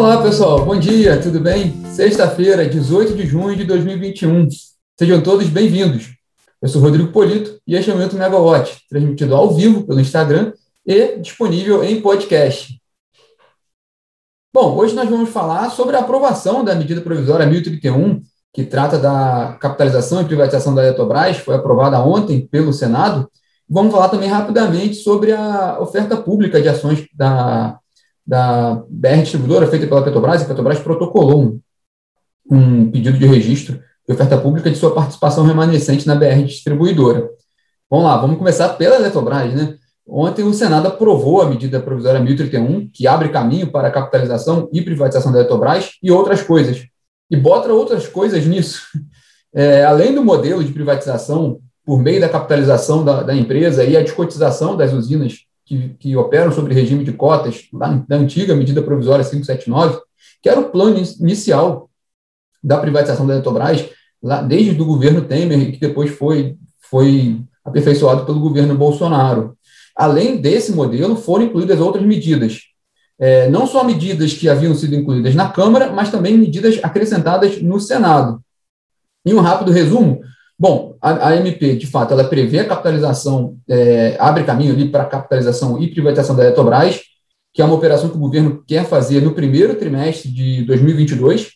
Olá, pessoal. Bom dia, tudo bem? Sexta-feira, 18 de junho de 2021. Sejam todos bem-vindos. Eu sou Rodrigo Polito e este é o Minuto Megawatt, transmitido ao vivo pelo Instagram e disponível em podcast. Bom, hoje nós vamos falar sobre a aprovação da medida provisória 1031, que trata da capitalização e privatização da Eletrobras, foi aprovada ontem pelo Senado. Vamos falar também rapidamente sobre a oferta pública de ações da, da BR Distribuidora, feita pela Petrobras, e a Petrobras protocolou um, um pedido de registro de oferta pública de sua participação remanescente na BR Distribuidora. Vamos lá, vamos começar pela Eletrobras, né? Ontem o Senado aprovou a medida provisória 1031, que abre caminho para a capitalização e privatização da Eletrobras e outras coisas. E bota outras coisas nisso. É, além do modelo de privatização por meio da capitalização da, da empresa e a descotização das usinas que, que operam sobre regime de cotas, lá da antiga medida provisória 579, que era o plano inicial da privatização da Eletrobras, lá, desde o governo Temer, que depois foi, foi aperfeiçoado pelo governo Bolsonaro. Além desse modelo, foram incluídas outras medidas, é, não só medidas que haviam sido incluídas na Câmara, mas também medidas acrescentadas no Senado. Em um rápido resumo, bom, a, a MP, de fato, ela prevê a capitalização, é, abre caminho ali para a capitalização e privatização da Eletrobras, que é uma operação que o governo quer fazer no primeiro trimestre de 2022.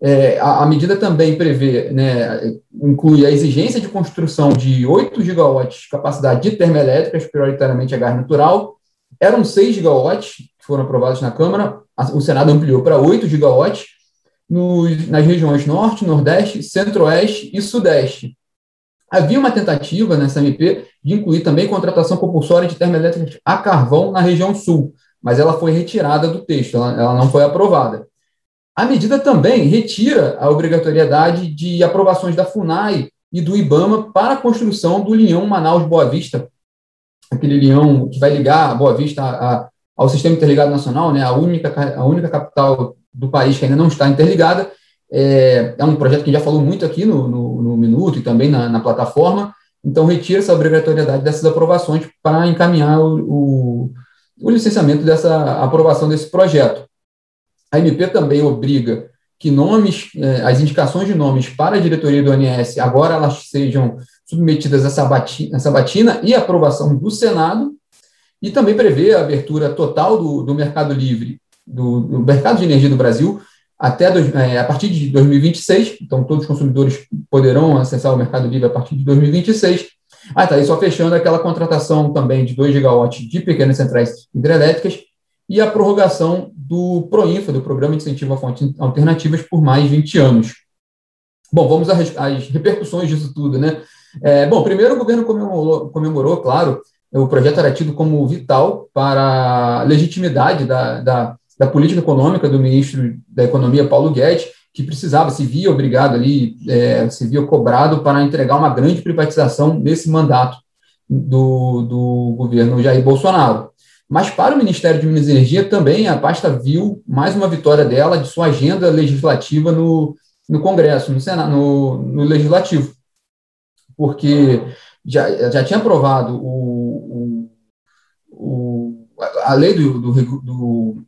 É, a, a, medida também prevê, né, inclui a exigência de construção de 8 gigawatts de capacidade de termoelétricas, prioritariamente a gás natural. Eram 6 gigawatts que foram aprovados na Câmara, o Senado ampliou para 8 gigawatts nos, nas regiões Norte, Nordeste, Centro-Oeste e Sudeste. Havia uma tentativa nessa MP de incluir também contratação compulsória de termoelétricas a carvão na região Sul, mas ela foi retirada do texto, ela, ela não foi aprovada. A medida também retira a obrigatoriedade de aprovações da FUNAI e do IBAMA para a construção do linhão Manaus-Boa Vista, aquele linhão que vai ligar a Boa Vista a, a, ao Sistema Interligado Nacional, né, a, única, a única capital do país que ainda não está interligada. É, é um projeto que já falou muito aqui no, no, no Minuto e também na, na, plataforma, então retira essa obrigatoriedade dessas aprovações para encaminhar o, o, o licenciamento dessa aprovação desse projeto. A MP também obriga que nomes, eh, as indicações de nomes para a diretoria do ONS agora elas sejam submetidas a sabatina, sabatina e aprovação do Senado, e também prevê a abertura total do, do mercado livre, do, do, mercado de energia do Brasil, até é, a partir de 2026. Então, todos os consumidores poderão acessar o mercado livre a partir de 2026. Ah, tá, e só fechando aquela contratação também de 2 gigawatts de pequenas centrais hidrelétricas e a prorrogação do PROINFA, do Programa de Incentivo a Fontes Alternativas, por mais 20 anos. Bom, vamos às, às repercussões disso tudo, né? É, bom, primeiro o governo comemorou, comemorou, claro, o projeto era tido como vital para a legitimidade da, da, da, política econômica do ministro da Economia, Paulo Guedes, que precisava, se via obrigado ali, é, se via cobrado para entregar uma grande privatização nesse mandato do, do governo Jair Bolsonaro. Mas para o Ministério de Minas e Energia também a pasta viu mais uma vitória dela de sua agenda legislativa no, no Congresso, no Senado, no, no Legislativo, porque já, já tinha aprovado o, o, o a lei do, do, do,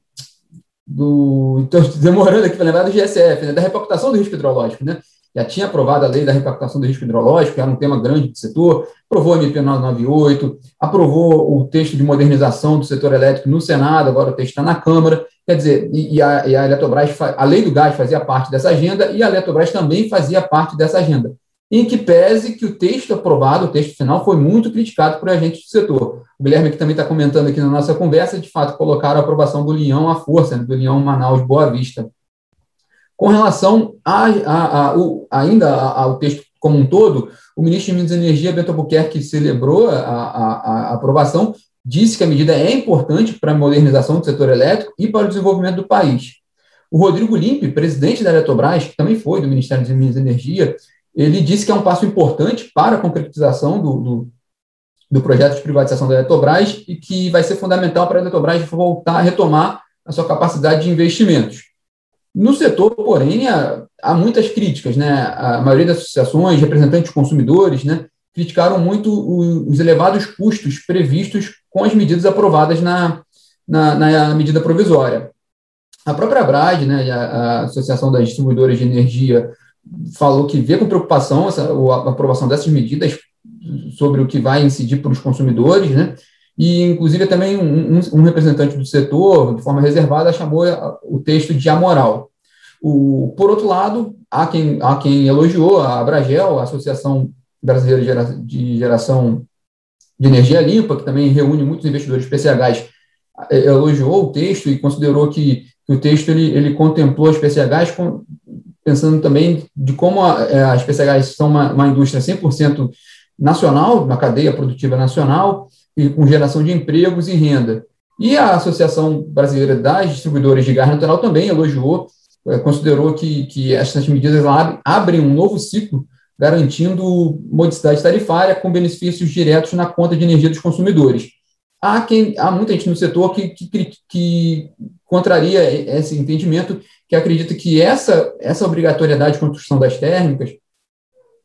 do Estou demorando aqui para lembrar do GSF, né, da repactação do risco hidrológico, né? já tinha aprovado a lei da repactação do risco hidrológico, que era um tema grande do setor, aprovou a MP 998, aprovou o texto de modernização do setor elétrico no Senado, agora o texto está na Câmara, quer dizer, e, a, e a Eletrobras, a lei do gás fazia parte dessa agenda, e a Eletrobras também fazia parte dessa agenda, em que pese que o texto aprovado, o texto final, foi muito criticado por agentes do setor. O Guilherme, que também está comentando aqui na nossa conversa, de fato, colocaram a aprovação do Leão à força, né, do Leão Manaus-Boa Vista. Com relação a, a, a, o, ainda ao texto como um todo, o ministro de Minas e Energia, Beto Albuquerque, celebrou a, aprovação, disse que a medida é importante para a modernização do setor elétrico e para o desenvolvimento do país. O Rodrigo Limpe, presidente da Eletrobras, que também foi do Ministério de Minas e Energia, ele disse que é um passo importante para a concretização do, do, do projeto de privatização da Eletrobras e que vai ser fundamental para a Eletrobras voltar a retomar a sua capacidade de investimentos. No setor, porém, há, há, muitas críticas, né? A maioria das associações, representantes consumidores, né, criticaram muito os elevados custos previstos com as medidas aprovadas na, na, na medida provisória. A própria Brad, né, a Associação das Distribuidoras de Energia, falou que vê com preocupação essa, a aprovação dessas medidas sobre o que vai incidir para os consumidores, né? E, inclusive, também um, um, representante do setor, de forma reservada, chamou o texto de amoral. O, por outro lado, há quem, há quem elogiou a Abragel, a Associação Brasileira de Geração de Energia Limpa, que também reúne muitos investidores PCHs, é, elogiou o texto e considerou que, que o texto ele, ele contemplou as PCHs com, pensando também de como é, as PCHs são uma, uma indústria 100% nacional, uma cadeia produtiva nacional, e com geração de empregos e renda. E a Associação Brasileira das Distribuidoras de Gás Natural também elogiou, é, considerou que, que essas medidas abrem um novo ciclo, garantindo modicidade tarifária com benefícios diretos na conta de energia dos consumidores. Há, quem, há muita gente no setor que, que, que contraria esse entendimento, que acredita que essa, essa obrigatoriedade de construção das térmicas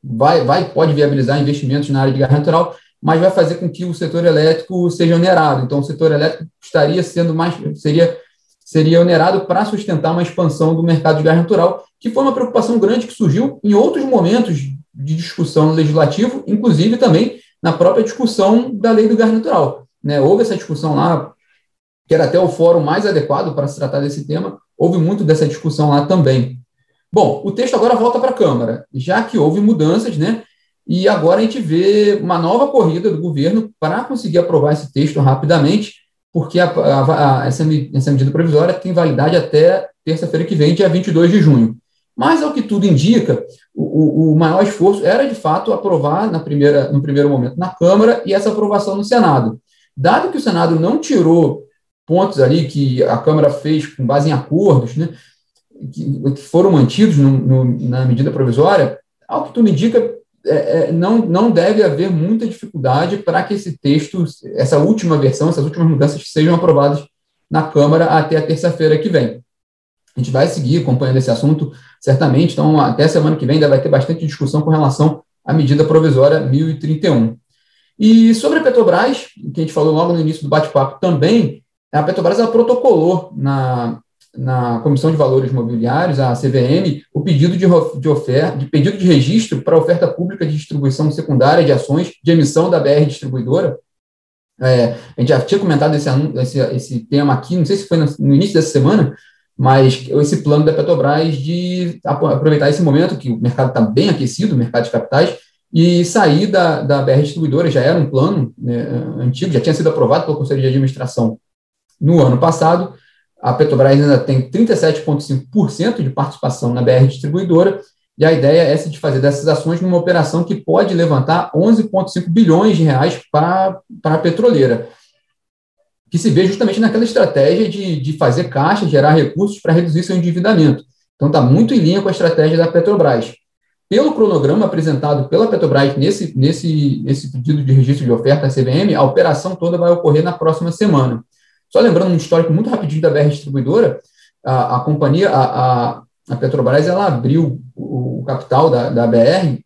vai, vai, pode viabilizar investimentos na área de gás natural, mas vai fazer com que o setor elétrico seja onerado. Então, o setor elétrico estaria sendo mais, seria, seria onerado para sustentar uma expansão do mercado de gás natural, que foi uma preocupação grande que surgiu em outros momentos de discussão legislativo, inclusive também na própria discussão da lei do gás natural. Né? Houve essa discussão lá, que era até o fórum mais adequado para se tratar desse tema, houve muito dessa discussão lá também. Bom, o texto agora volta para a Câmara, já que houve mudanças, né? E agora a gente vê uma nova corrida do governo para conseguir aprovar esse texto rapidamente, porque a, a, a, essa, essa medida provisória tem validade até terça-feira que vem, dia 22 de junho. Mas, ao que tudo indica, o, o, maior esforço era, de fato, aprovar na primeira, no primeiro momento na Câmara e essa aprovação no Senado. Dado que o Senado não tirou pontos ali que a Câmara fez com base em acordos, né, que, que foram mantidos no, no, na medida provisória, ao que tudo indica, é, é, não, não deve haver muita dificuldade para que esse texto, essa última versão, essas últimas mudanças sejam aprovadas na Câmara até a terça-feira que vem. A gente vai seguir acompanhando esse assunto, certamente, então até semana que vem ainda vai ter bastante discussão com relação à medida provisória 1031. E sobre a Petrobras, que a gente falou logo no início do bate-papo também, a Petrobras ela protocolou na, na Comissão de Valores Mobiliários, a CVM, o pedido de, de, oferta, de pedido de registro para oferta pública de distribuição secundária de ações de emissão da BR Distribuidora. É, a gente já tinha comentado esse, esse, esse tema aqui, não sei se foi no, no início dessa semana, mas esse plano da Petrobras de aproveitar esse momento que o mercado está bem aquecido, o mercado de capitais, e sair da, da BR Distribuidora, já era um plano né, antigo, já tinha sido aprovado pelo Conselho de Administração no ano passado, a Petrobras ainda tem 37,5% de participação na BR distribuidora, e a ideia é essa de fazer dessas ações numa operação que pode levantar 11,5 bilhões de reais para, para a petroleira, que se vê justamente naquela estratégia de, de fazer caixa, gerar recursos para reduzir seu endividamento. Então, está muito em linha com a estratégia da Petrobras. Pelo cronograma apresentado pela Petrobras nesse, nesse, nesse pedido de registro de oferta à CVM, a operação toda vai ocorrer na próxima semana. Só lembrando um histórico muito rapidinho da BR Distribuidora, a, a companhia, a, a, a, Petrobras, ela abriu o, o capital da, da BR,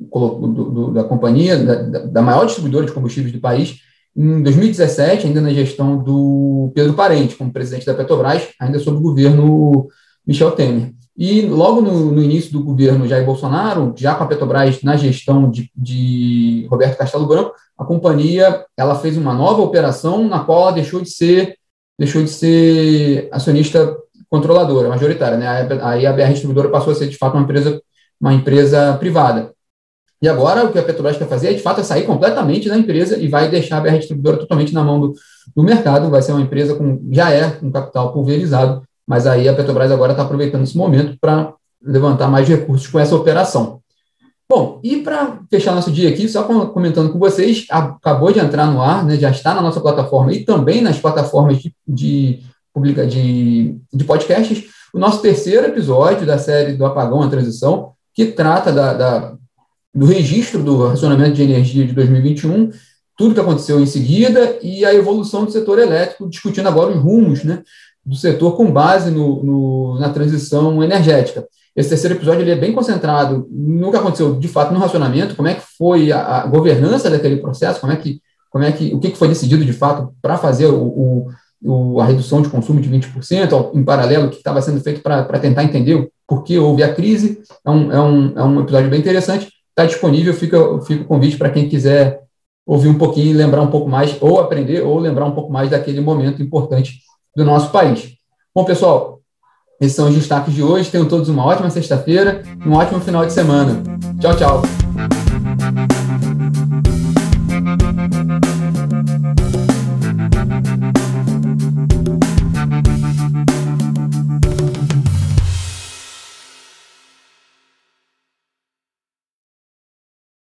do, do, da companhia, da, da, maior distribuidora de combustíveis do país, em 2017, ainda na gestão do Pedro Parente, como presidente da Petrobras, ainda sob o governo Michel Temer. E logo no, no, início do governo Jair Bolsonaro, já com a Petrobras na gestão de, de, Roberto Castelo Branco, a companhia ela fez uma nova operação na qual ela deixou de ser deixou de ser acionista controladora, majoritária, né? Aí a BR Distribuidora passou a ser de fato uma empresa uma empresa privada. E agora o que a Petrobras quer fazer é de fato é sair completamente da empresa e vai deixar a BR Distribuidora totalmente na mão do, do mercado. Vai ser uma empresa com já é com capital pulverizado mas aí a Petrobras agora está aproveitando esse momento para levantar mais recursos com essa operação. Bom, e para fechar nosso dia aqui, só comentando com vocês, acabou de entrar no ar, né, já está na nossa plataforma e também nas plataformas de, de, de, de podcasts, o nosso terceiro episódio da série do Apagão à Transição, que trata da, da, do registro do racionamento de energia de 2021, tudo que aconteceu em seguida e a evolução do setor elétrico, discutindo agora os rumos né, do setor com base no, no, na transição energética. Esse terceiro episódio ele é bem concentrado no que aconteceu de fato no racionamento, como é que foi a, a governança daquele processo, como é que, como é que, o que foi decidido de fato para fazer o, o, a redução de consumo de 20%, em paralelo, o que estava sendo feito para tentar entender por que houve a crise. É um, é um, é um episódio bem interessante. Está disponível, fica, fica o convite para quem quiser ouvir um pouquinho e lembrar um pouco mais, ou aprender, ou lembrar um pouco mais daquele momento importante do nosso país. Bom, pessoal, esses são os destaques de hoje. Tenham todos uma ótima sexta-feira e um ótimo final de semana. Tchau, tchau.